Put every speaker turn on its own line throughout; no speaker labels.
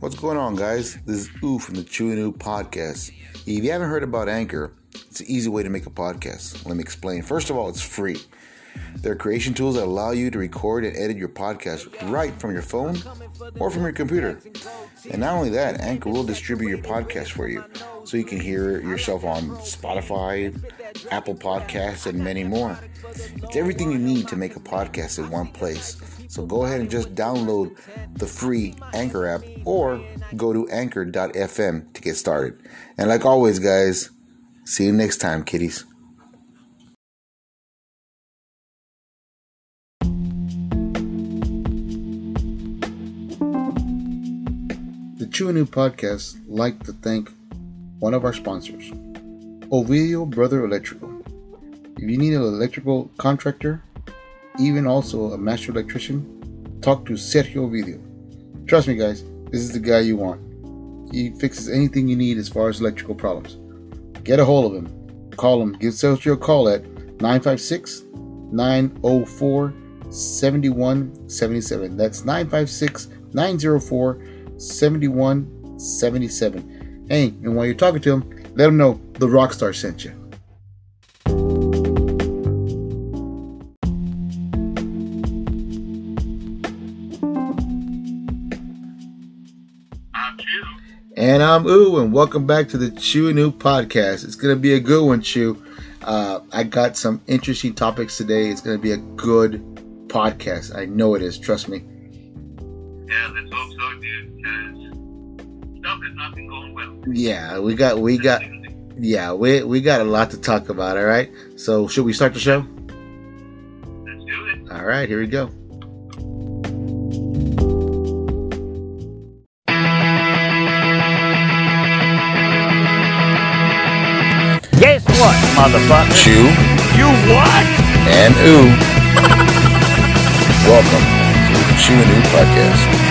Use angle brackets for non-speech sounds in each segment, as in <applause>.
What's going on, guys? This is Ooh from the Chewing Ooh podcast. If you haven't heard about Anchor, it's an easy way to make a podcast. Let me explain. First of all, it's free. There are creation tools that allow you to record and edit your podcast right from your phone or from your computer. And not only that, Anchor will distribute your podcast for you so you can hear yourself on Spotify, Apple Podcasts, and many more. It's everything you need to make a podcast in one place. So go ahead and just download the free Anchor app or go to anchor.fm to get started. And like always, guys, see you next time, kiddies. The Chewing New podcast like to thank one of our sponsors, Ovidio Brother Electrical. If you need an electrical contractor, even also a master electrician, talk to Sergio Ovidio. Trust me, guys, this is the guy you want. He fixes anything you need as far as electrical problems. Get a hold of him. Call him. Give Sergio a call at 956 904 7177. That's 956 904 7177. Hey, and while you're talking to him, let him know the Rockstar sent you. And I'm Ooh, and welcome back to the Chew New podcast. It's going to be a good one, Chew. Uh, I got some interesting topics today. It's going to be a good podcast. I know it is. Trust me.
Yeah, let's hope so, dude, because stuff has not been going well.
Yeah, we got we got yeah we we got a lot to talk about. All right. So should we start the show?
Let's do it.
All right. Here we go.
Motherfucker?
Chew
You what?
and Ooh. <laughs> welcome to the Chew New podcast.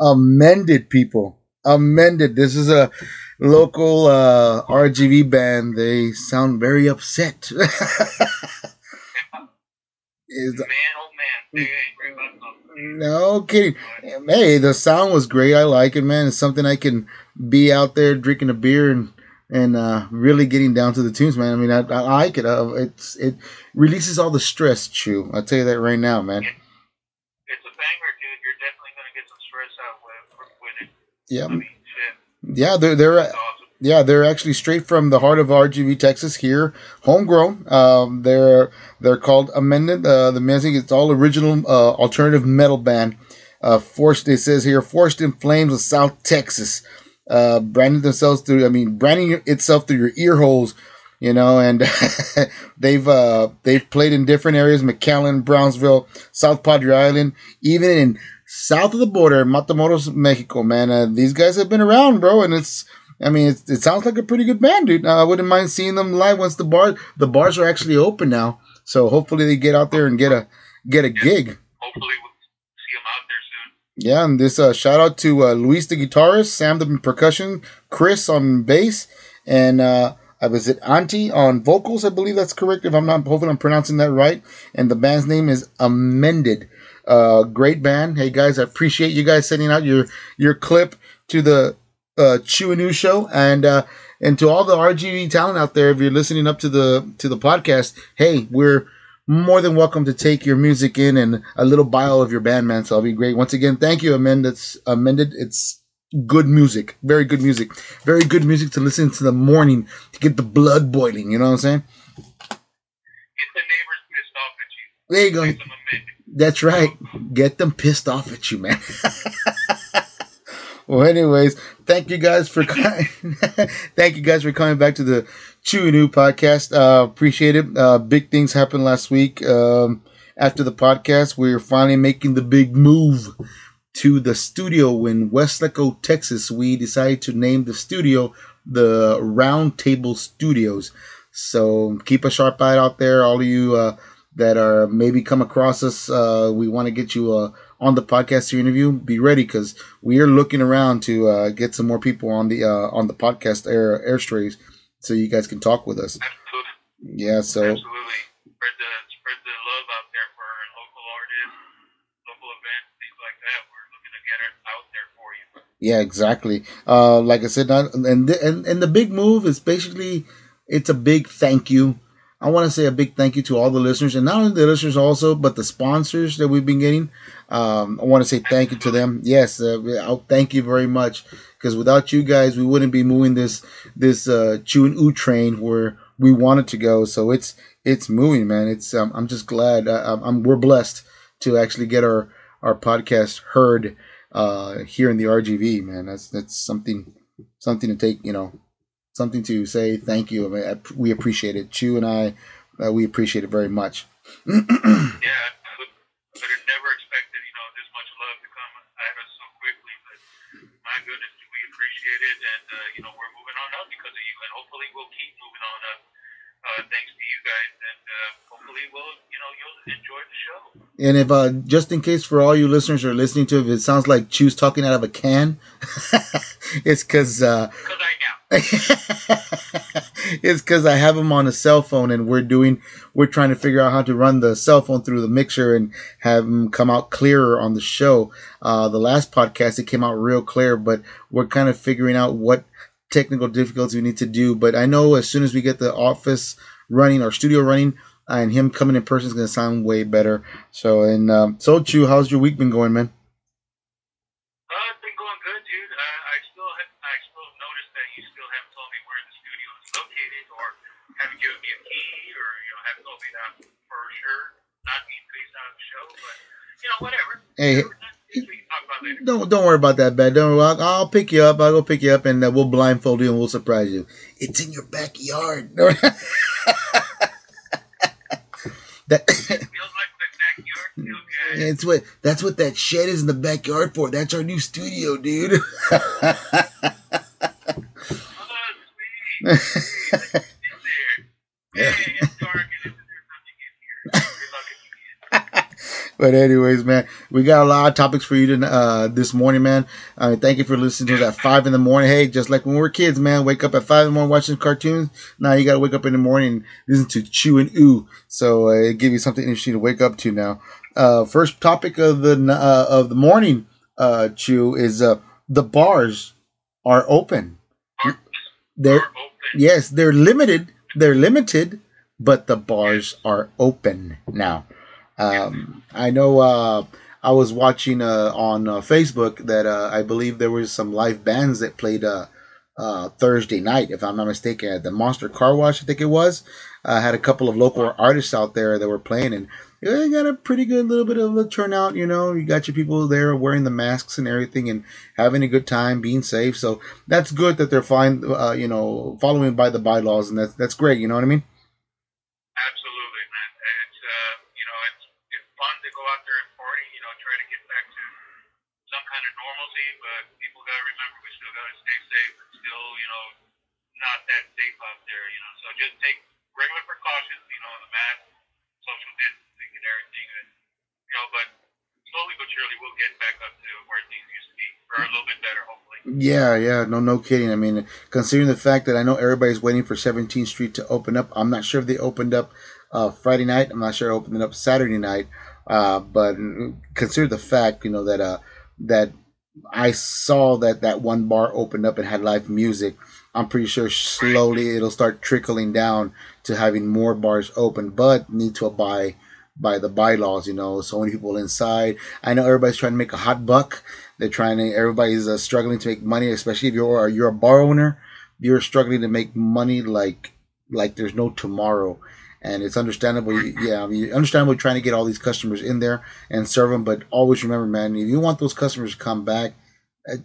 Amended people. Amended. This is a local uh, RGV band. They sound very upset. <laughs> is,
Man, oh man, they ain't great about something.
no kidding. Hey, the sound was great. I like it, man. It's something I can be out there drinking a beer and and uh, really getting down to the tunes, man. I mean, I, I like it. Uh, it's it releases all the stress. Chew. I'll tell you that right now, man
a banger, dude. You're definitely gonna get some stress out with, with it.
Yeah,
I mean,
yeah. They're they're
awesome.
Yeah, they're actually straight from the heart of RGV, Texas. Here, homegrown. Um, they're they're called Amended. Uh, the music it's all original uh, alternative metal band. Uh, forced it says here, forced in flames of South Texas. Uh, branding themselves through. I mean, branding itself through your ear holes you know, and <laughs> they've uh, they've played in different areas: McAllen, Brownsville, South Padre Island, even in south of the border, Matamoros, Mexico. Man, uh, these guys have been around, bro, and it's. I mean, it, it sounds like a pretty good band, dude. Uh, I wouldn't mind seeing them live once the bar the bars are actually open now. So hopefully they get out there and get a get a gig.
Hopefully, we'll see them out there soon.
Yeah, and this uh, shout out to uh, Luis the guitarist, Sam the percussion, Chris on bass, and uh, I was it Auntie on vocals. I believe that's correct. If I'm not, hoping I'm pronouncing that right. And the band's name is Amended. Uh, great band. Hey guys, I appreciate you guys sending out your your clip to the uh, Ooh show, and uh, and to all the RGV talent out there. If you're listening up to the to the podcast, hey, we're more than welcome to take your music in and a little bio of your band, man. So I'll be great. Once again, thank you, Amended. Amended. It's good music, very good music, very good music to listen to the morning to get the blood boiling. You know what I'm saying?
Get the neighbors pissed off at you.
There you go. That's right. Get them pissed off at you, man. <laughs> well, anyways, thank you guys for <laughs> thank you guys for coming back to the Chew New podcast. Uh, appreciate it. Uh, big things happened last week. Um, after the podcast, we're finally making the big move to the studio in Weslaco, Texas. We decided to name the studio the Roundtable Studios. So keep a sharp eye out there, all of you uh, that are maybe come across us. Uh, we want to get you uh, on the podcast to interview. Be ready because we are looking around to uh, get some more people on the uh, on the podcast air airstrays so you guys can talk with us.
Absolutely.
Yeah. So
Absolutely. Spread the spread the love out there for local artists, local events, things like that. We're looking to get it out there for you.
Yeah, exactly. Uh, like I said, not, and the, and and the big move is basically it's a big thank you. I want to say a big thank you to all the listeners, and not only the listeners also, but the sponsors that we've been getting. Um, I want to say thank you to them. Yes, uh, I'll thank you very much because without you guys, we wouldn't be moving this this uh, Chew and Oo train where we wanted to go. So it's it's moving, man. It's um, I'm just glad. I, I'm, I'm we're blessed to actually get our our podcast heard uh, here in the RGV, man. That's that's something something to take, you know, something to say thank you. I mean, I, we appreciate it. Chew and I, uh, we appreciate it very much. <clears throat>
Yeah, would never expected, you know, this much love to come so quickly. But my goodness, we appreciate it, and uh, you know, we're moving on up because of you, and hopefully we'll keep moving on up. Uh, thanks to you guys, and uh, hopefully we'll, you know, you'll enjoy the show.
And if uh, just in case for all you listeners who are listening to, if it sounds like Chew's talking out of a can, <laughs> it's because uh,
Because I am. <laughs>
it's because I have him on a cell phone and we're doing we're trying to figure out how to run the cell phone through the mixer and have him come out clearer on the show. Uh, the last podcast it came out real clear, but we're kind of figuring out what technical difficulties we need to do. But I know as soon as we get the office running, our studio running, and him coming in person is going to sound way better. So and um, so Chew, how's your week been going, man?
Uh, it's been going good, dude. Uh, I still have, I still noticed that you still haven't told me where the studio is located, or haven't given me a key, or you know, haven't told me that for sure. Not being based out of the show, but you know, whatever.
Hey,
we can talk about later.
Don't don't worry about that, bad. Don't. Worry. I'll, I'll pick you up. I'll go pick you up, and uh, we'll blindfold you and we'll surprise you. It's in your backyard. that
Feels like my backyard still
it's what that's what that shed is in the backyard for. That's our new studio, dude.
Oh,
but anyways, man, we got a lot of topics for you to, uh, this morning, man. Uh, thank you for listening to us at five in the morning. Hey, just like when we were kids, man, wake up at five in the morning watching cartoons. Now you got to wake up in the morning and listen to Chew and Ooh. So uh, it give you something interesting to wake up to now. Uh, first topic of the uh, of the morning, uh, Chew is uh, the bars are open. They're
are open.
yes, they're limited. They're limited, but the bars are open now. Um, I know. Uh, I was watching uh, on uh, Facebook that uh, I believe there was some live bands that played uh, uh, Thursday night, if I'm not mistaken, at the Monster Car Wash. I think it was. Uh, had a couple of local artists out there that were playing, and you got a pretty good little bit of a turnout. You know, you got your people there wearing the masks and everything and having a good time, being safe. So that's good that they're fine. You know, following by the bylaws, and that's that's great. You know what I mean?
Absolutely, man. It's uh, you know, it's it's fun to go out there and party. You know, try to get back to some kind of normalcy, but people gotta remember we still gotta stay safe. It's still, you know, not that safe out there. You know, just take regular precautions. You know, the mask, social distancing, and everything. And, you know, but slowly but surely we'll get back up to where things used to be, or a little bit better, hopefully.
Yeah, yeah, no, no kidding. I mean, considering the fact that I know everybody's waiting for 17th Street to open up, I'm not sure if they opened up uh, Friday night. I'm not sure they opened it up Saturday night. Uh, but consider the fact, you know, that uh, that I saw that that one bar opened up and had live music. I'm pretty sure slowly it'll start trickling down to having more bars open, but need to abide by the bylaws. You know, so many people inside. I know everybody's trying to make a hot buck. They're trying to. Everybody's uh, struggling to make money, especially if you're you're a bar owner. You're struggling to make money like like there's no tomorrow. And it's understandable, yeah. I mean, understandable trying to get all these customers in there and serve them, but always remember, man, if you want those customers to come back,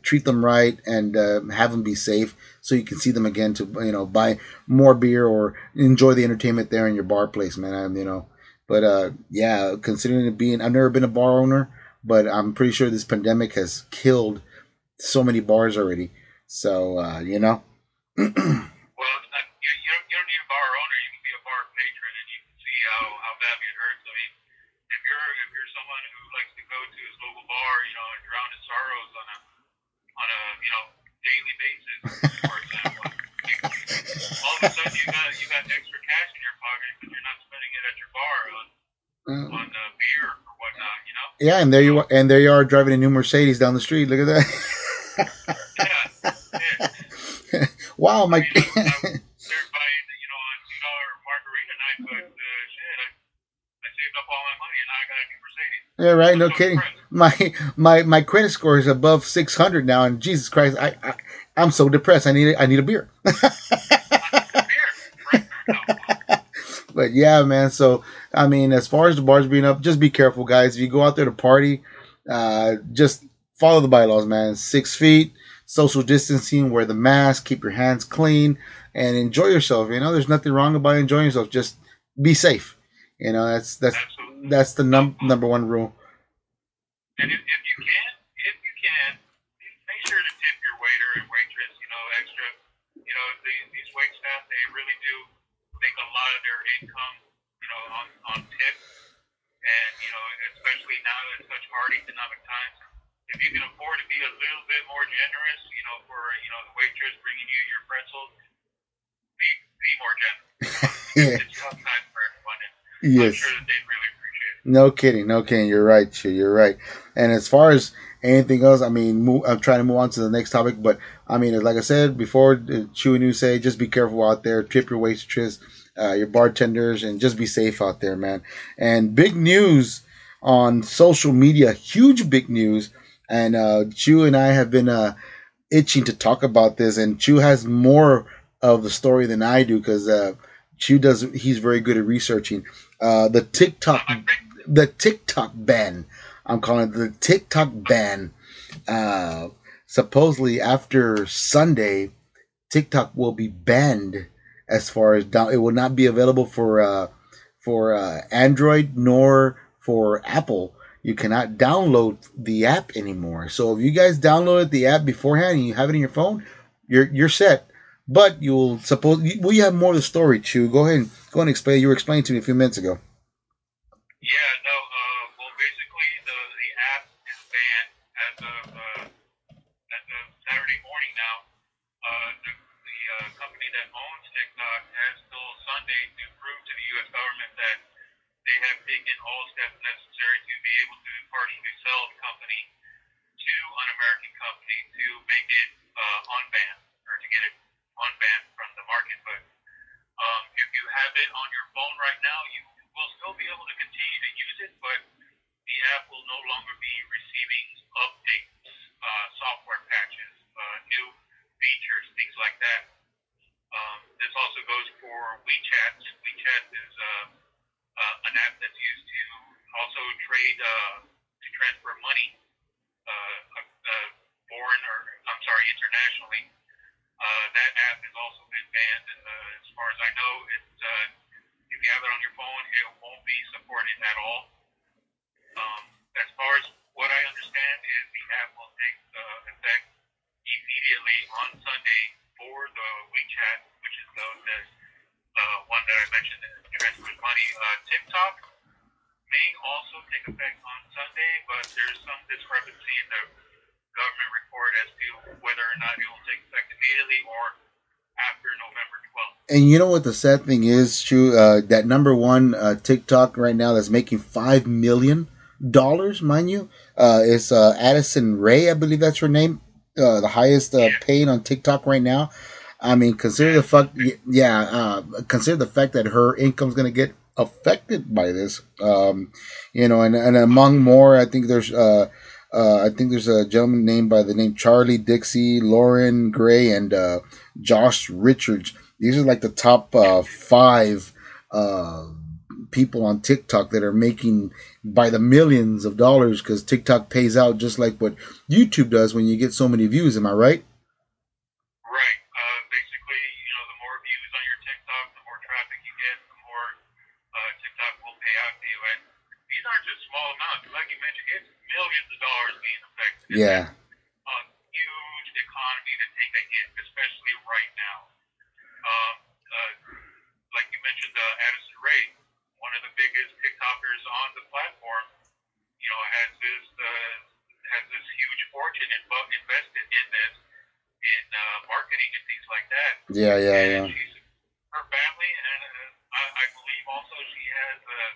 treat them right and uh, have them be safe so you can see them again to you know buy more beer or enjoy the entertainment there in your bar place man I'm, you know but uh yeah considering it being i've never been a bar owner but i'm pretty sure this pandemic has killed so many bars already so uh you know
Well, you don't need a bar owner. You can be a bar patron, and you can see how, how badly it hurts. I mean, if you're if you're someone who likes to go to his local bar, you know, and drown his sorrows on a on a you know daily basis, for example, all of a sudden you got you got extra cash in your pocket because you're not spending it at your bar on
Uh,
on uh, beer or whatnot. You know?
yeah and there you are and there you are driving a new mercedes down the street look at that
Yeah. <laughs> yeah.
wow my
I'm <laughs> there buying, you know, on two dollar margarita night, but shit, I, I saved up all my money and now I got a new Mercedes.
yeah right no kidding. My my my credit score is above 600 now and jesus christ i, I i'm so depressed. I need i need a beer.
Beer, right? No.
but yeah man so i mean as far as the bars being up just be careful guys. If you go out there to party uh just follow the bylaws man. Six feet social distancing wear the mask keep your hands clean and enjoy yourself. You know there's nothing wrong about enjoying yourself. Just be safe. You know that's that's that's the num- number one rule
And if, if you can, if you can, make sure to tip your waiter and waitress, you know, extra. You know, these, these wait staff, they really do make a lot of their income, you know, on, on tips. And, you know, especially now in such hard economic times, if you can afford to be a little bit more generous, you know, for, you know, the waitress bringing you your pretzels, be, be more generous. <laughs> It's tough time for everyone. And
yes
I'm sure that they'd really.
No kidding, no kidding. You're right, Chew. You're right. And as far as anything else, I mean, move, I'm trying to move on to the next topic, but I mean, like I said before, uh, Chew and you say, just be careful out there. Tip your waitress, uh, your bartenders, and just be safe out there, man. And big news on social media, huge big news. And uh, Chew and I have been uh, itching to talk about this, and Chew has more of the story than I do because uh, Chew does. He's very good at researching. Uh, the TikTok the TikTok ban. I'm calling it the TikTok ban. Uh, supposedly after Sunday, TikTok will be banned as far as down. It will not be available for uh, for uh, Android nor for Apple. You cannot download the app anymore. So if you guys downloaded the app beforehand and you have it in your phone, you're you're set. But you'll suppose we have more of the story. Chew, go ahead and go and explain. You were explaining to me a few minutes ago.
Yeah, no. Uh, well, basically, the the app is banned as of uh, as of Saturday morning now. Uh, the the uh, company that owns TikTok has till Sunday to prove to the U.S. government that they have taken all steps necessary to be able to partially sell the company to an American company to make it uh, unbanned or to get it unbanned from the market. But um, if you have it on your phone right now, you will still be able to continue to use it, but the app will no longer be receiving updates, uh, software patches, uh, new features, things like that. Um, this also goes for WeChat. WeChat is uh, uh, an app that's used to internationally. Uh, that app has also been banned. Uh, as far as I know, it's uh, if you have it on your phone, it won't be supported at all. Um, as far as what I understand is the app will take uh, effect immediately on Sunday for the WeChat, which is the, the uh, one that I mentioned that transfers money. Uh, TikTok may also take effect on Sunday, but there's some discrepancy in the government report as to whether or not it will take effect immediately or after November 12th.
And you know what the sad thing is, Chew? Uh, that number one uh, TikTok right now that's making five million dollars, mind you, uh, is uh, Addison Rae, I believe that's her name, uh, the highest uh, paid on TikTok right now. I mean, consider the fact, yeah, uh, consider the fact that her income's gonna get affected by this. Um, you know, and, and among more, I think there's, uh, uh, I think there's a gentleman named by the name Charlie Dixie, Loren Gray, and uh, Josh Richards. These are like the top uh, five uh, people on TikTok that are making by the millions of dollars because TikTok pays out just like what YouTube does when you get so many views. Am I right?
Right. Uh, basically, you know, the more views on your TikTok, the more traffic you get, the more uh, TikTok will pay out to you. And these aren't just small amounts. Like you mentioned, it's millions of dollars being affected.
Yeah.
a huge economy to take a hit, especially right now. Um, uh, like you mentioned, uh, Addison Rae, one of the biggest TikTokers on the platform, you know, has this uh, has this huge fortune in, invested in this in uh, marketing and things like that.
Yeah, yeah,
and
yeah.
she's her family, and uh, I, I believe also she has uh,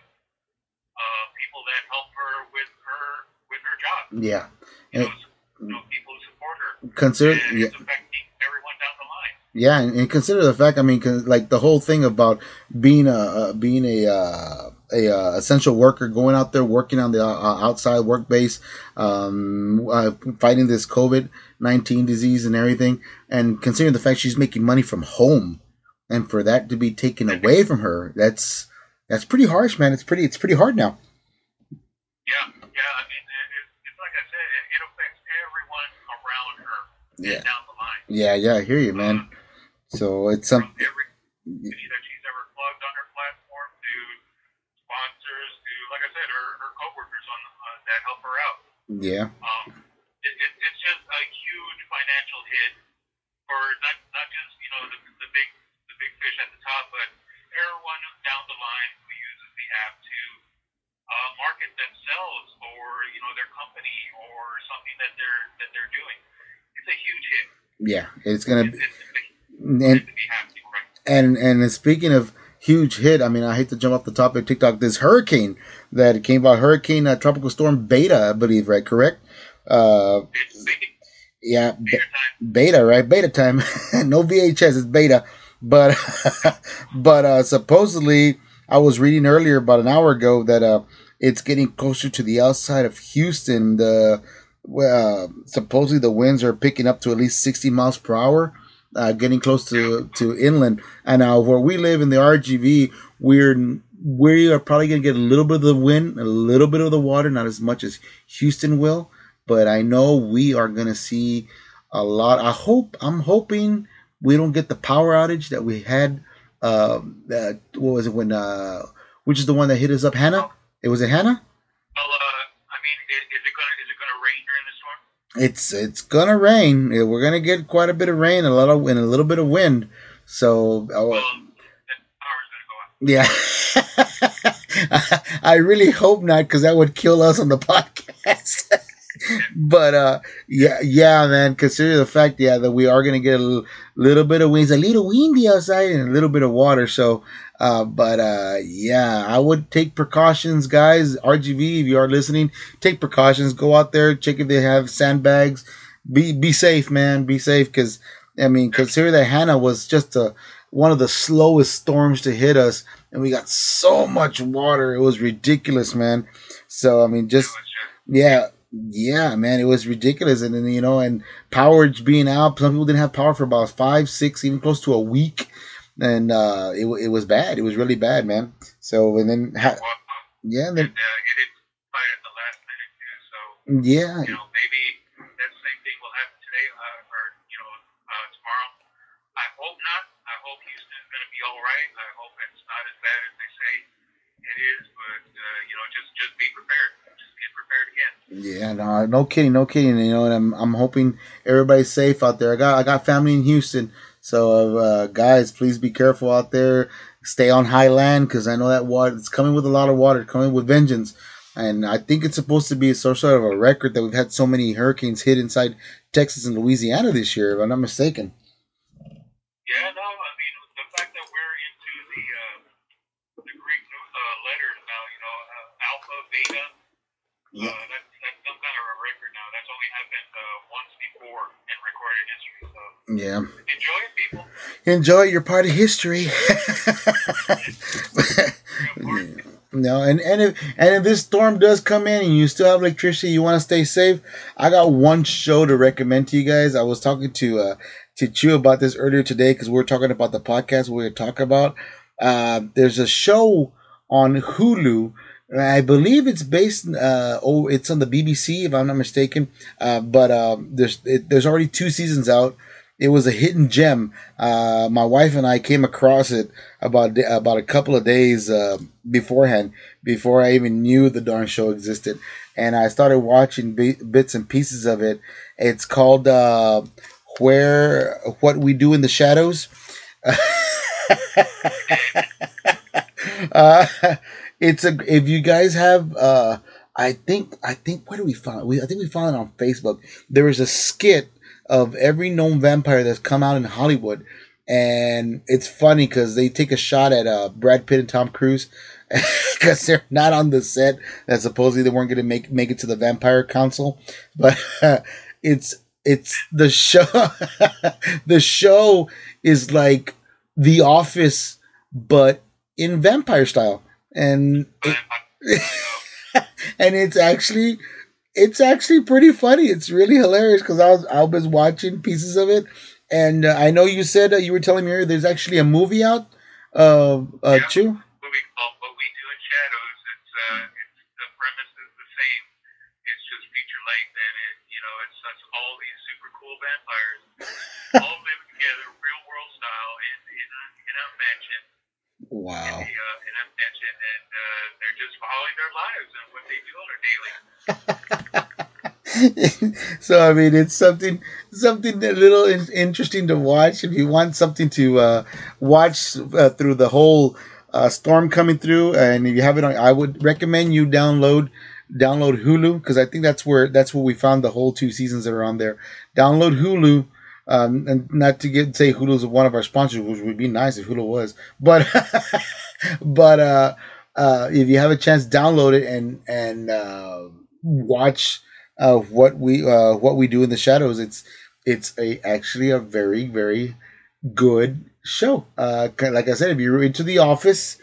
uh, people that help her with her with her job.
Yeah.
You know, s- you know, people who support her,
consider, yeah,
it's affecting everyone down the line.
Yeah, and, and consider the fact. I mean, like the whole thing about being a uh, being a uh, a uh, essential worker, going out there working on the uh, outside work base, um, uh, fighting this COVID nineteen disease and everything, and considering the fact she's making money from home, and for that to be taken away from her, that's that's pretty harsh, man. It's pretty it's pretty hard now.
Yeah, yeah. I mean, it, it, it's like I said, it, it affects everyone around her
Yeah.
and down the line.
Yeah, yeah, I hear you, man. So it's some
every that she's ever plugged on her platform to sponsors to, like I said, her, her coworkers on uh, that help her out.
yeah,
Um, it, it, it's just a huge financial hit for not not just you know the, the big the big fish at the top, but everyone down the line who uses the app to uh, market themselves or you know their company or something that they're that they're doing. It's a huge hit.
yeah. It's gonna
it's, it's,
And? And and speaking of huge hit, I mean, I hate to jump off the topic of TikTok. This hurricane that came about, Hurricane uh, Tropical Storm Beta, I believe, right? Correct? Uh, yeah, be- beta, right? Beta time. <laughs> no VHS, it's beta. But <laughs> but uh, supposedly, I was reading earlier about an hour ago that uh, it's getting closer to the outside of Houston. The uh, supposedly the winds are picking up to at least sixty miles per hour, uh, getting close to to inland. And uh, where we live in the RGV, we're we are probably gonna get a little bit of the wind, a little bit of the water, not as much as Houston will. But I know we are gonna see a lot. I hope I'm hoping we don't get the power outage that we had. Uh, that what was it when? Uh, which is the one that hit us up, Hanna? It was it
Hanna?
It's it's gonna rain. We're gonna get quite a bit of rain, a lot of and a little bit of wind. So
Well, the gonna go
yeah, <laughs> I really hope not because that would kill us on the <laughs> podcast. but uh, yeah, yeah, man. Consider the fact, yeah, that we are gonna get a little, little bit of winds, a little windy outside, and a little bit of water. So, uh, but uh, yeah, I would take precautions, guys. RGV, if you are listening, take precautions. Go out there, check if they have sandbags. Be be safe, man. Be safe, because I mean, consider that Hanna was just a one of the slowest storms to hit us, and we got so much water. It was ridiculous, man. So I mean, just
It was just
yeah, yeah, man, it was ridiculous, and then you know, and power being out. Some people didn't have power for about five, six, even close to a week, and uh, it it was bad. It was really bad, man. So and then ha-
well,
yeah, then and,
uh, it expired at
yeah,
you know maybe that same thing will happen today uh, or you know uh, tomorrow. I hope not. I hope Houston's going to be all right. I hope it's not as bad as they say it is, but uh, you know just just be prepared. Just get prepared again.
Yeah, no, no kidding, no kidding. You know, and I'm I'm hoping everybody's safe out there. I got I got family in Houston so uh, guys, please be careful out there. Stay on high land because I know that water it's coming with a lot of water, coming with vengeance. And I think it's supposed to be some sort of a record that we've had so many hurricanes hit inside Texas and Louisiana this year, if I'm not mistaken.
Yeah, no, I mean the fact that we're into the uh, the Greek uh, letters now, you know, uh, alpha, beta.
Yeah.
Uh, that's that's some kind of a record now. That's only happened uh, once before history. So
Yeah.
enjoy it, people.
Enjoy your part of history. <laughs> no, and and if and if this storm does come in and you still have electricity, you want to stay safe. I got one show to recommend to you guys. I was talking to uh to Chew about this earlier today because we are talking about the podcast we were talking about. Uh, there's a show on Hulu. I believe it's based. Uh, oh, it's on the BBC if I'm not mistaken. Uh, but um, there's it, there's already two seasons out. It was a hidden gem. Uh, my wife and I came across it about about a couple of days uh, beforehand, before I even knew the darn show existed, and I started watching bi- bits and pieces of it. It's called uh, "Where What We Do in the Shadows." <laughs> it's a if you guys have uh, I think I think where do we find we I think we found it on Facebook. There is a skit of every known vampire that's come out in Hollywood, and it's funny because they take a shot at uh, Brad Pitt and Tom Cruise <laughs> because they're not on the set that supposedly they weren't going to make make it to the Vampire Council, <laughs> but it's it's the show. <laughs> the show is like The Office, but in vampire style, and it, <laughs> and it's actually it's actually pretty funny. It's really hilarious because I was I was watching pieces of it, and uh, I know you said uh, you were telling me earlier there's actually a movie out. Uh, uh,
Yeah.
Chew?
movie called <laughs>
so I mean, it's something something a little in, interesting to watch if you want something to uh, watch uh, through the whole uh, storm coming through. And if you have it on, I would recommend you download download Hulu because I think that's where that's where we found the whole two seasons that are on there. Download Hulu. Um, and not to get say Hulu's one of our sponsors, which would be nice if Hulu was, but <laughs> but uh, uh, if you have a chance, download it and and uh, watch uh, what we uh, what we do in the shadows. It's it's a actually a very very good show. Uh, like I said, if you're into the Office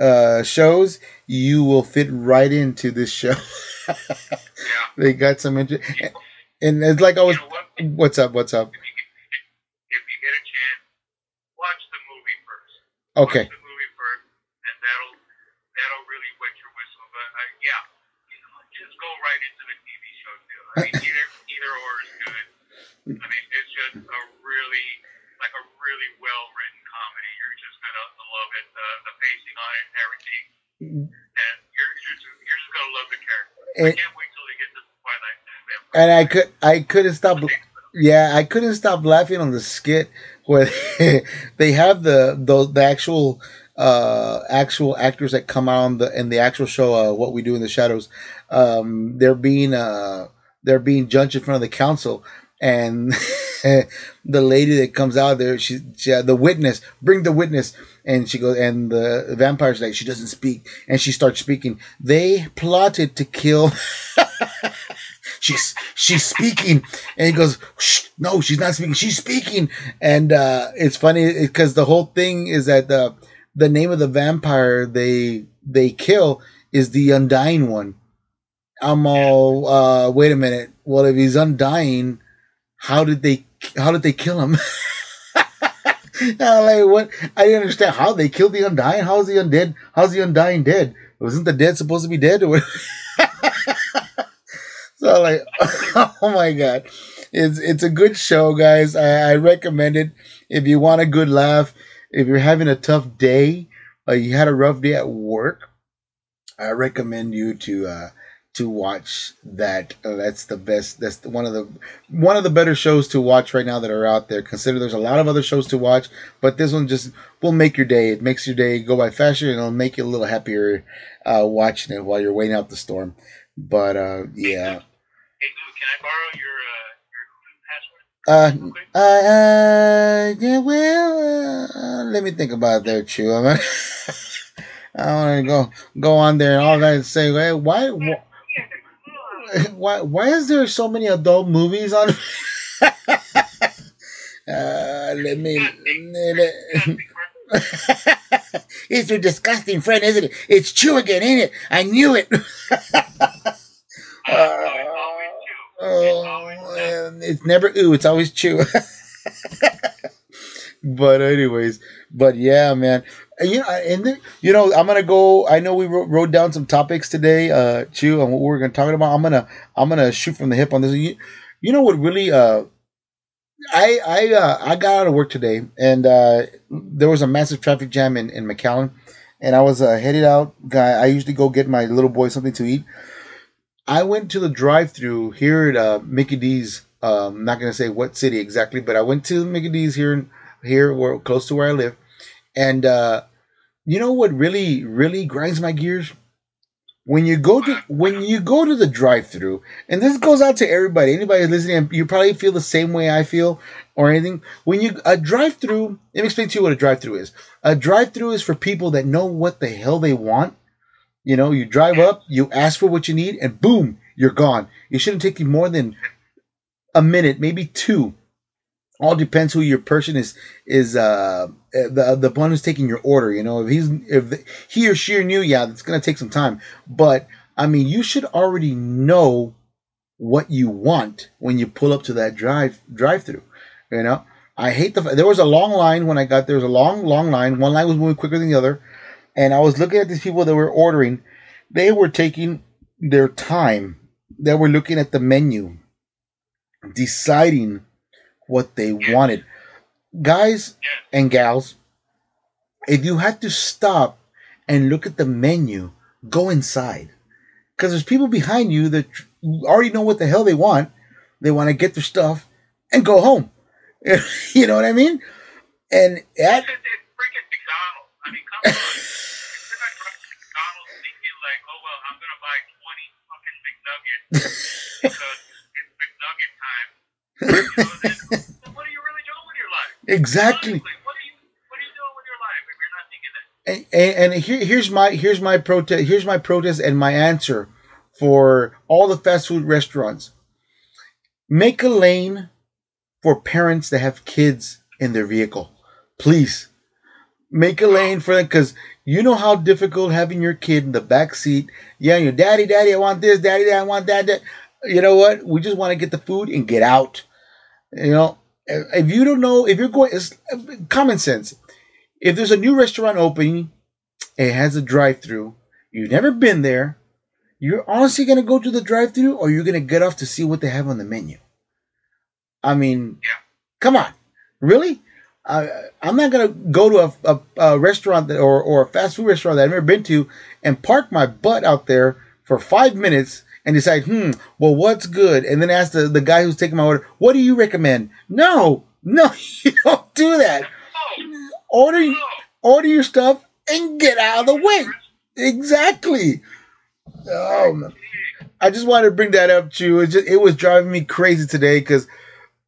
uh, shows, you will fit right into this show.
Yeah. <laughs>
they got some interest, and it's like I was.
you know what?
What's up? What's up?
If you, get, if you get a chance, watch the movie first.
Okay.
Watch the movie first, and that'll that'll really wet your whistle. But uh, yeah, you know, just go right into the TV show too. I mean, either either or is good. I mean, it's just a really like a really well written comedy. You're just gonna love it. The the pacing on it, and everything, and you're you're just, you're just gonna love the character. I can't wait till they get to Twilight.
and I could I couldn't stop. Yeah, I couldn't stop laughing on the skit where <laughs> they have the the, the actual uh actual actors that come out on the in the actual show uh what we do in the shadows um they're being uh they're being judged in front of the council and <laughs> the lady that comes out there she, she the witness bring the witness. And she goes and the vampire's like she doesn't speak. And she starts speaking. They plotted to kill <laughs> she's she's speaking. And he goes no she's not speaking. She's speaking. And uh it's funny because the whole thing is that the the name of the vampire they they kill is the undying one i'm all uh wait a minute. Well if he's undying how did they how did they kill him? <laughs> I'm like what? I didn't understand how they killed the undying. How's the undead? How's the undying dead? Wasn't the dead supposed to be dead? Or <laughs> so like <laughs> oh my god. It's it's a good show guys. I, I recommend it. If you want a good laugh if you're having a tough day, uh, you had a rough day at work, I recommend you to uh, to watch that. Uh, that's the best. That's the, one of the one of the better shows to watch right now that are out there. Consider there's a lot of other shows to watch, but this one just will make your day. It makes your day go by faster, and it'll make you a little happier uh, watching it while you're waiting out the storm. But uh, yeah.
Hey, Lou, can I borrow your uh, your password?
Uh, uh, uh, yeah, well, uh, let me think about it there, Chew. I want to go go on there and all that and say, hey, why, why, <laughs> why, why is there so many adult movies on? <laughs> uh, let me. Let, <laughs> it's your disgusting friend, isn't it? It's Chew again, ain't it? I knew it. Oh, um, it's never ooh, it's always chew. but anyways, but yeah, man. And, You know, and then, you know, I'm gonna go. I know we wrote, wrote down some topics today, uh, Chew, and what we're gonna talk about. I'm gonna I'm gonna shoot from the hip on this. You, you know what really uh I I uh, I got out of work today, and uh, there was a massive traffic jam in, in McAllen, and I was uh, headed out. Guy, I usually go get my little boy something to eat. I went to the drive-through here at uh, Mickey D's. Um, I'm not gonna say what city exactly, but I went to Mickey D's here in here, where close to where I live, and uh, you know what really really grinds my gears when you go to when you go to the drive-through, and this goes out to everybody, anybody listening, you probably feel the same way I feel or anything. When you a drive-through, let me explain to you what a drive-through is. A drive-through is for people that know what the hell they want. You know, you drive up, you ask for what you need, and boom, you're gone. It shouldn't take you more than a minute, maybe two. All depends who your person is is uh the the one who's taking your order. You know, if he's if he or she knew, yeah, it's gonna take some time. But I mean, you should already know what you want when you pull up to that drive drive through. You know, I hate the there was a long line when I got there was a long long line. One line was moving quicker than the other, and I was looking at these people that were ordering. They were taking their time. They were looking at the menu, deciding what they wanted. Guys and gals, if you had to stop and look at the menu, go inside. Because there's people behind you that already know what the hell they want. They want to get their stuff and go home. <laughs> you know what I mean? And at,
It's, it's freaking McDonald's. I mean, come on. If you're not driving McDonald's thinking like, oh well, I'm gonna buy 20 fucking McNuggets because it's McNugget time. <laughs> You know, then, then what are you really doing with your life?
Exactly.
Honestly, what are you what are you doing with your life if you're not thinking that?
and, and, and here, here's my here's my protest here's my protest and my answer for all the fast food restaurants. Make a lane for parents that have kids in their vehicle. Please. Make a lane for them because you know how difficult having your kid in the back seat yeah your daddy daddy i want this daddy, daddy i want that, that you know what? We just want to get the food and get out. You know if you don't know if you're going it's common sense if there's a new restaurant opening, it has a drive-through. You've never been there. You're honestly gonna go to the drive-through, or you're gonna get off to see what they have on the menu. I mean,
Yeah.
come on, really? Uh, I'm not gonna go to a, a, a restaurant that, or or a fast food restaurant that I've never been to and park my butt out there for five minutes and decide, hmm, well, what's good, and then ask the, the guy who's taking my order, what do you recommend? No, no, <laughs> you don't do that order order your stuff and get out of the way. Exactly. Man. I just wanted to bring that up to you. It just it was driving me crazy today because,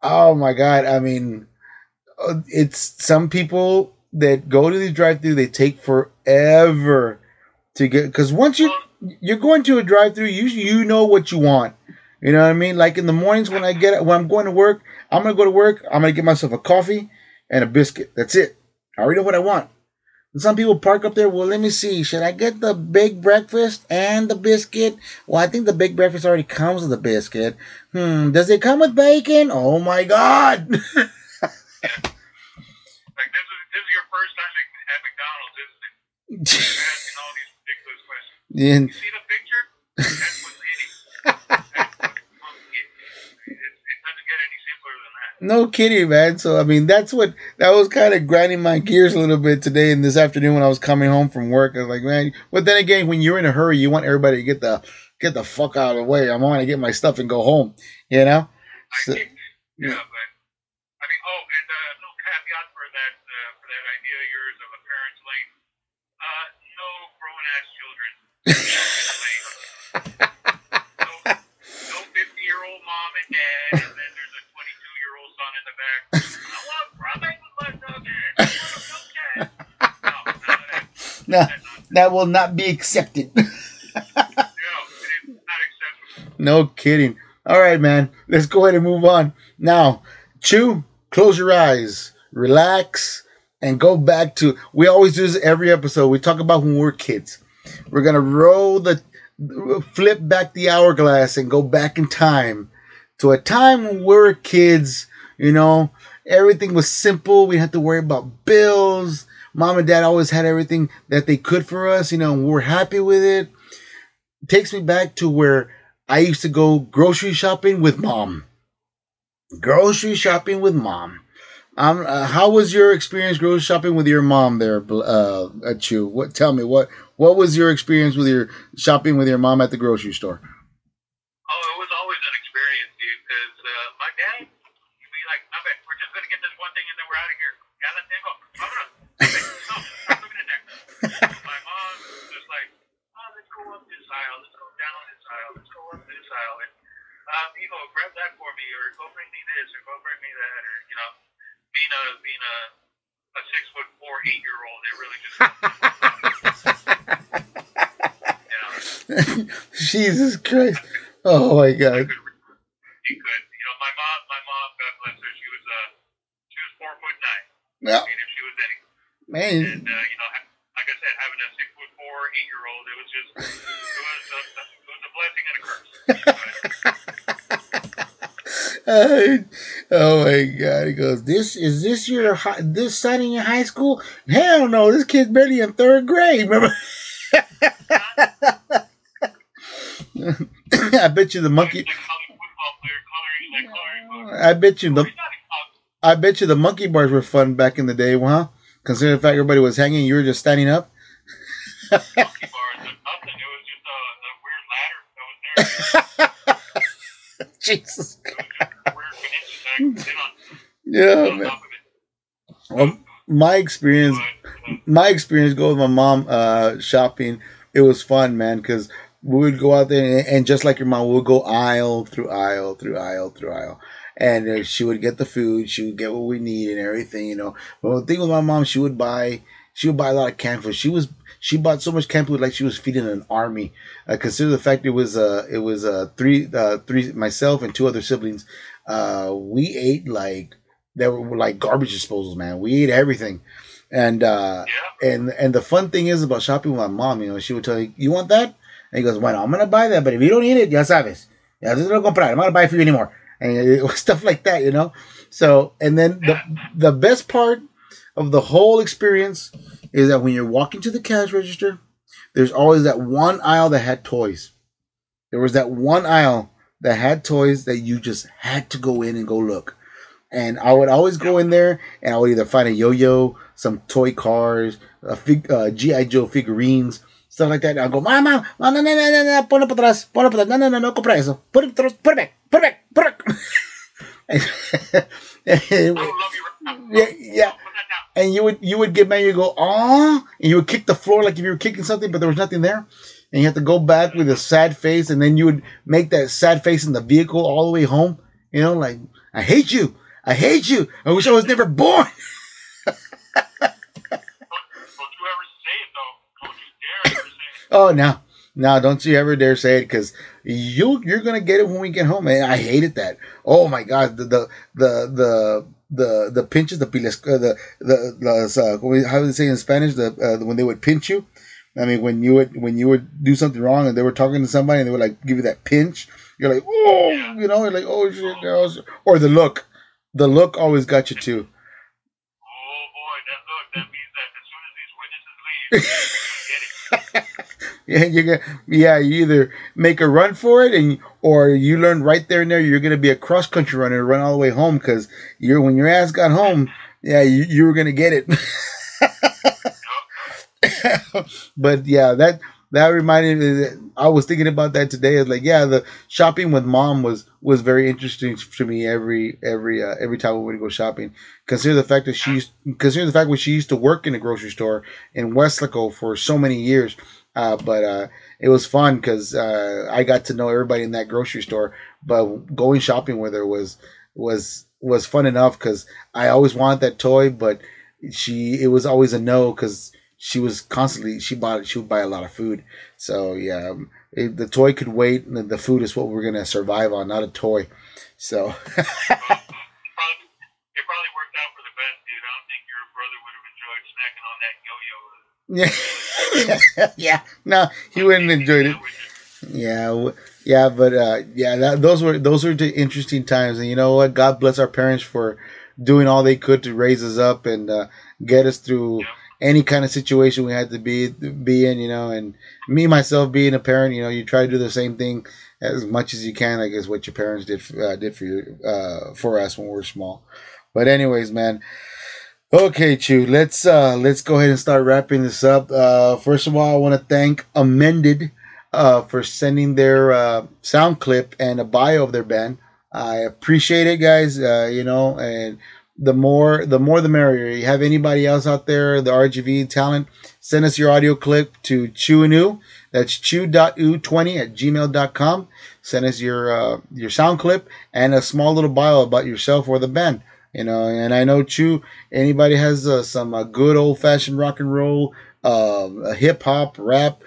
oh my god! I mean, uh, it's some people that go to the drive-through. They take forever to get because once you you're going to a drive-through, you you know what you want. You know what I mean? Like in the mornings when I get when I'm going to work, I'm gonna go to work. I'm gonna get myself a coffee and a biscuit. That's it. I already know what I want. And some people park up there. Well, let me see. Should I get the big breakfast and the biscuit? Well, I think the big breakfast already comes with the biscuit. Hmm. Does it come with bacon? Oh my God. <laughs>
Like this is this is your first time at, McDonald's, isn't it? <laughs> Asking all these ridiculous questions. You see the picture? That's what's in it. That's what's it. It, it doesn't get any simpler than that.
No kidding, man. So I mean, that's what that was kind of grinding my gears a little bit today and this afternoon when I was coming home from work. I was like, man. But then again, when you're in a hurry, you want everybody to get the get the fuck out of the way. I'm want to get my stuff and go home. You know. So,
yeah, but I mean, oh, and uh, a little caveat for that uh, for that idea of yours of a parent's lane. Uh, no grown ass children. no, no fifty year old mom and dad, and then there's a twenty two year old son in the back. I want ramen with my nugget. I want a milkshake. No, none
no, that will not be accepted. <laughs>
no, it is not acceptable.
no kidding. All right, man. Let's go ahead and move on. Now, Chew, close your eyes, relax, and go back to. We always do this every episode. We talk about when we we're kids. We're gonna roll the, flip back the hourglass and go back in time to a time when we were kids. You know, everything was simple. We have to worry about bills. Mom and dad always had everything that they could for us. You know, and we we're happy with it. Takes me back to where I used to go grocery shopping with mom. Grocery shopping with mom. Um, uh, how was your experience grocery shopping with your mom there, uh, at you? What? Tell me what. What was your experience with your shopping with your mom at the grocery store?
Oh, it was always an experience, dude. Because uh, my dad, he'd be like, "No, bet, we're just gonna get this one thing and then we're out of here." Ya la tengo. Vámonos. No, stop looking in there. <laughs> My mom was just like, "Oh, let's go up this aisle. Let's go down this aisle. Let's go up this aisle." And um, you know, grab that for me, or go bring me this, or go bring me that, or you know, being a being a a six foot four eight year old, it really just. <laughs> you know,
Jesus Christ! Oh my God!
he could. You know, my mom, my mom, God bless her, she was uh, she was four foot nine.
Yeah,
I mean, if she was any,
man.
and uh, you know, like I said, having a six foot four, eight year old, it was just, it was, a, it was a blessing and a curse. <laughs>
Uh, oh my god! He goes, "This is this your hi- this son in your high school? Hell no! This kid's barely in third grade. Remember? <laughs> <laughs> I bet you the monkey.
like college football player, coloring, like coloring book.
I bet you the.
He's not in college.
I bet you the monkey bars were fun back in the day, huh? Considering the fact everybody was hanging, you were just standing up.
Monkey bars and nothing. It was just a, a weird ladder that was there. <laughs>
Jesus.
It was just a weird connection that I could sit on,
Yeah, man.
top of it.
Well, my experience
uh,
my experience go with my mom uh shopping it was fun man because we would go out there and, and just like your mom we would go aisle through aisle through aisle through aisle. And uh, she would get the food she would get what we need and everything you know. But the thing with my mom she would buy she would buy a lot of canned food. She was she bought so much canned food like she was feeding an army. Uh, consider the fact it was uh it was uh three uh three myself and two other siblings uh we ate like they were like garbage disposals man. We ate everything. And uh
yeah.
and and the fun thing is about shopping with my mom, you know, she would tell you, "You want that?" And he goes, "Bueno, I'm gonna buy that, but if you don't eat it, ya sabes, ya sabes lo comprar. I'm not gonna buy it for you anymore." And <laughs> stuff like that, you know. So, and then the the best part of the whole experience is that when you're walking to the cash register, there's always that one aisle that had toys. There was that one aisle that had toys that you just had to go in and go look. And I would always go in there and I would either find a yo-yo, some toy cars, a fig, uh, GI Joe figurines, stuff like that. And I'll go, mama, no, no, no, no, no, no, ponlo para atrás, ponlo para atrás, no, no, no, no, compra eso, put it, put it back, put it back, put it back. Yeah, yeah. And you would you would get mad, you go, oh, and you would kick the floor like if you were kicking something, but there was nothing there. And you have to go back with a sad face, and then you would make that sad face in the vehicle all the way home. You know, like, I hate you. I hate you. I wish I was never born.
Don't, don't you ever say it though. Don't you dare ever say it.
Oh no, no! Don't you ever dare say it because you you're gonna get it when we get home. And I hated that. Oh my god, the the the the the, the pinches, the piles, uh, the the the uh, how do they say in Spanish? The uh, when they would pinch you. I mean, when you would when you would do something wrong and they were talking to somebody and they would like give you that pinch, you're like, oh, you know, you're like, oh shit, or the look, the look always got you too.
Oh boy, that look, that means that as soon as these witnesses leave, <laughs> <laughs> you're gonna
yeah, you either make a run for it, and or you learn right there and there you're gonna be a cross country runner, and run all the way home because you're when your ass got home, yeah, you, you were gonna get it. <laughs> <laughs> but yeah, that that reminded me. That I was thinking about that today. It's like, yeah, the shopping with mom was was very interesting to me every every uh, every time we to go shopping. Consider the fact that she used, consider the fact when she used to work in a grocery store in Weslaco for so many years. Uh, but uh, it was fun because uh, I got to know everybody in that grocery store. But going shopping with her was was was fun enough because I always wanted that toy, but she it was always a no because she was constantly she bought she would buy a lot of food. So yeah, um, it, the toy could wait. And the food is what we're gonna survive on, not a toy. So <laughs>
it probably, worked out for the best, dude. I don't think your brother would have enjoyed snacking on that yo-yo.
Yeah, <laughs> yeah. No, he wouldn't enjoy it. Yeah, w- yeah, but uh, yeah, that, those were those were the interesting times, and you know what? God bless our parents for doing all they could to raise us up and uh, get us through any kind of situation we had to be be in. You know, and me myself being a parent, you know, you try to do the same thing as much as you can. I guess what your parents did uh, did for you uh, for us when we were small. But anyways, man. Okay, Chew. Let's uh let's go ahead and start wrapping this up. Uh first of all, I want to thank Amended uh for sending their uh sound clip and a bio of their band. I appreciate it, guys. Uh, you know, and the more the more the merrier. You have anybody else out there, the RGV talent, send us your audio clip to Chewanu. That's chew.ew20 at gmail.com. Send us your uh, your sound clip and a small little bio about yourself or the band. You know, and I know Chew. Anybody has uh, some uh, good old fashioned rock and roll, uh, hip hop, rap,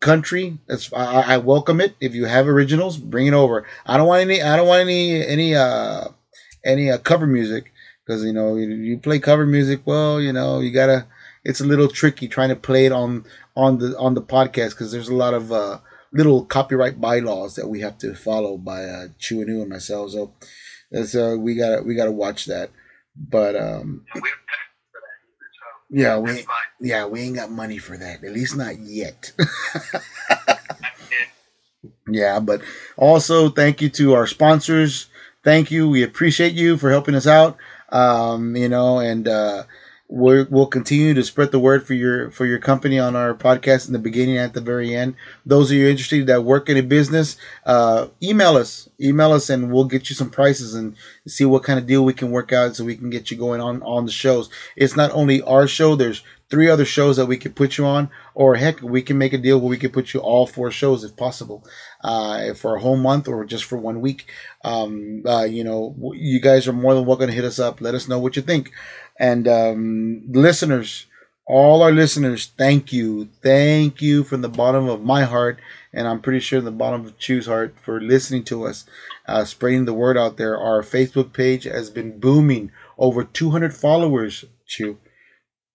country. That's I, I welcome it. If you have originals, bring it over. I don't want any. I don't want any any uh any uh, cover music because you know you, you play cover music. Well, you know you gotta. It's a little tricky trying to play it on on the on the podcast because there's a lot of uh, little copyright bylaws that we have to follow by uh, and and myself. So that's uh, we gotta we gotta watch that. But um,
And we don't pay for that either, so
yeah, we yeah we ain't got money for that. At least not yet.
Yeah. <laughs>
Yeah, but also thank you to our sponsors. Thank you. We appreciate you for helping us out. Um, you know, and uh, we're, we'll continue to spread the word for your for your company on our podcast in the beginning at the very end. Those of you interested that work in a business, uh, email us, email us, and we'll get you some prices and see what kind of deal we can work out so we can get you going on on the shows. It's not only our show. There's three other shows that we could put you on, or heck, we can make a deal where we could put you all four shows if possible, uh, for a whole month or just for one week. Um, uh, you know, you guys are more than welcome to hit us up. Let us know what you think. And um, listeners, all our listeners, thank you, thank you from the bottom of my heart, and I'm pretty sure the bottom of Chew's heart for listening to us, uh, spreading the word out there. Our Facebook page has been booming, over 200 followers. Chew.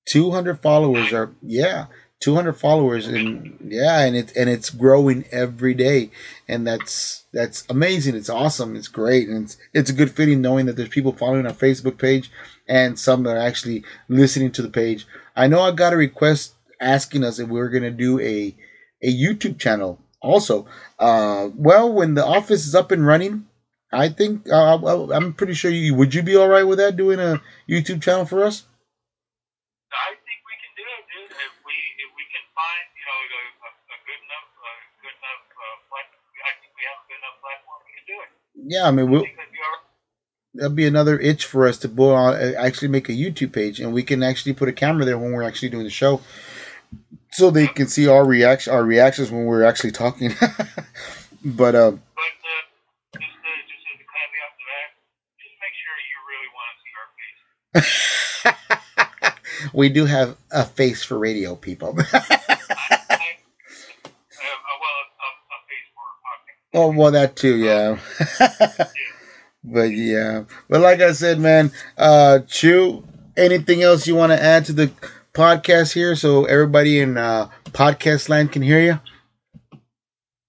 200 followers are yeah 200 followers and yeah and it and it's growing every day. And that's that's amazing. It's awesome. It's great. And it's it's a good feeling knowing that there's people following our facebook page and some that are actually listening to the page. I know i got a request asking us if we are going to do a a youtube channel also. Uh well when the office is up and running i think uh, i'm pretty sure you would you be all right with that doing a youtube channel for us
I think we can do it, dude. If we if we can find you know a, a, a good enough uh, good enough uh, platform, I think we have a good enough platform. We can do it.
Yeah i mean we'll
that'd be all right.
that'll be another itch for us to on uh, actually make a YouTube page and we can actually put a camera there when we're actually doing the show so they can see our reaction our reactions when we're actually talking <laughs> but um
But uh, just uh, just as a caveat to that, just make sure you really want to see our face. <laughs>
we do have a face for radio people <laughs>
I, I, uh, uh, well, a, a face for a podcast.
Oh well that too yeah. <laughs> But yeah. But like i said man uh chew anything else you want to add to the podcast here so everybody in uh podcast land can hear you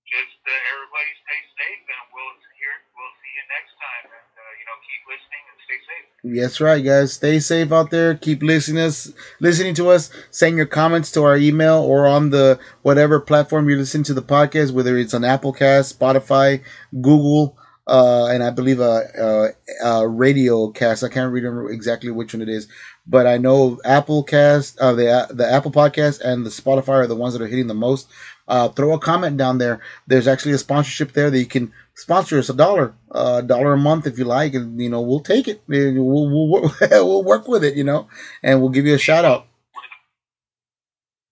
Just uh, everybody stay safe, and we'll hear we'll see you next time. And uh, you know, keep listening and stay safe.
That's right, guys. Stay safe out there. Keep listening us, listening to us. Send your comments to our email or on the whatever platform you listen to the podcast, whether it's on Apple Cast, Spotify, Google, uh, and I believe a, a, a radio cast. I can't remember exactly which one it is, but I know Apple Cast, uh, the the Apple Podcast and the Spotify are the ones that are hitting the most. Uh, throw a comment down there. There's actually a sponsorship there that you can sponsor us a dollar, a dollar a month if you like, and you know we'll take it. We'll we'll, <laughs> we'll work with it, you know, and we'll give you a shout out.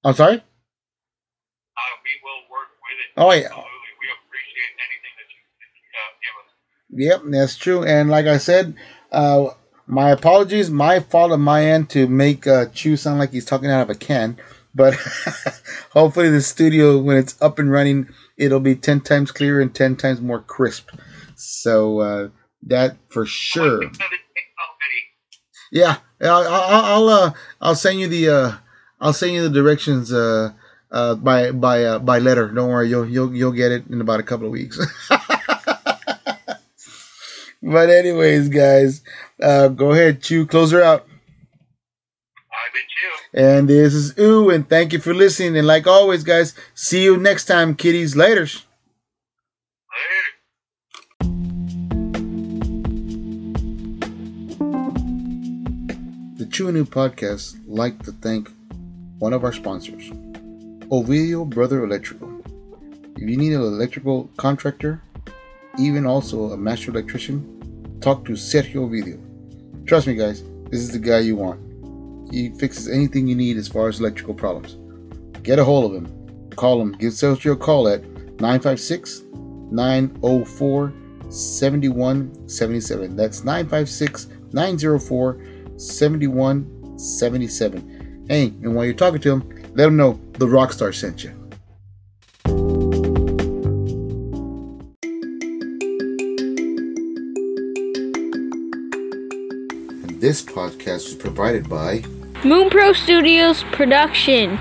I'm sorry.
Uh, we will work with it.
Oh yeah.
Absolutely. We appreciate anything that you, that you uh, give us.
Yep, that's true. And like I said, uh, my apologies, my fault on my end to make uh, Chew sound like he's talking out of a can. But <laughs> hopefully, the studio, when it's up and running, it'll be 10 times clearer and 10 times more crisp. So, uh, that for sure. Yeah, I'll, I'll, uh, I'll send you the, uh, I'll send you the directions, uh, uh, by, by, uh, by letter. Don't worry. You'll, you'll, you'll get it in about a couple of weeks. <laughs> but anyways, guys, uh, go ahead, Chew, close her out. And this is Ew, and thank you for listening. And like always, guys, see you next time. Laters.
Later.
The and New podcast like to thank one of our sponsors, Ovidio Brother Electrical. If you need an electrical contractor, even also a master electrician, talk to Sergio Ovidio. Trust me, guys, this is the guy you want. He fixes anything you need as far as electrical problems. Get a hold of him. Call him. Give Sergio a call at 956 904 7177. That's 956 904 7177. Hey, and while you're talking to him, let him know the Rockstar sent you. This podcast was provided by
Moon Pro Studios production.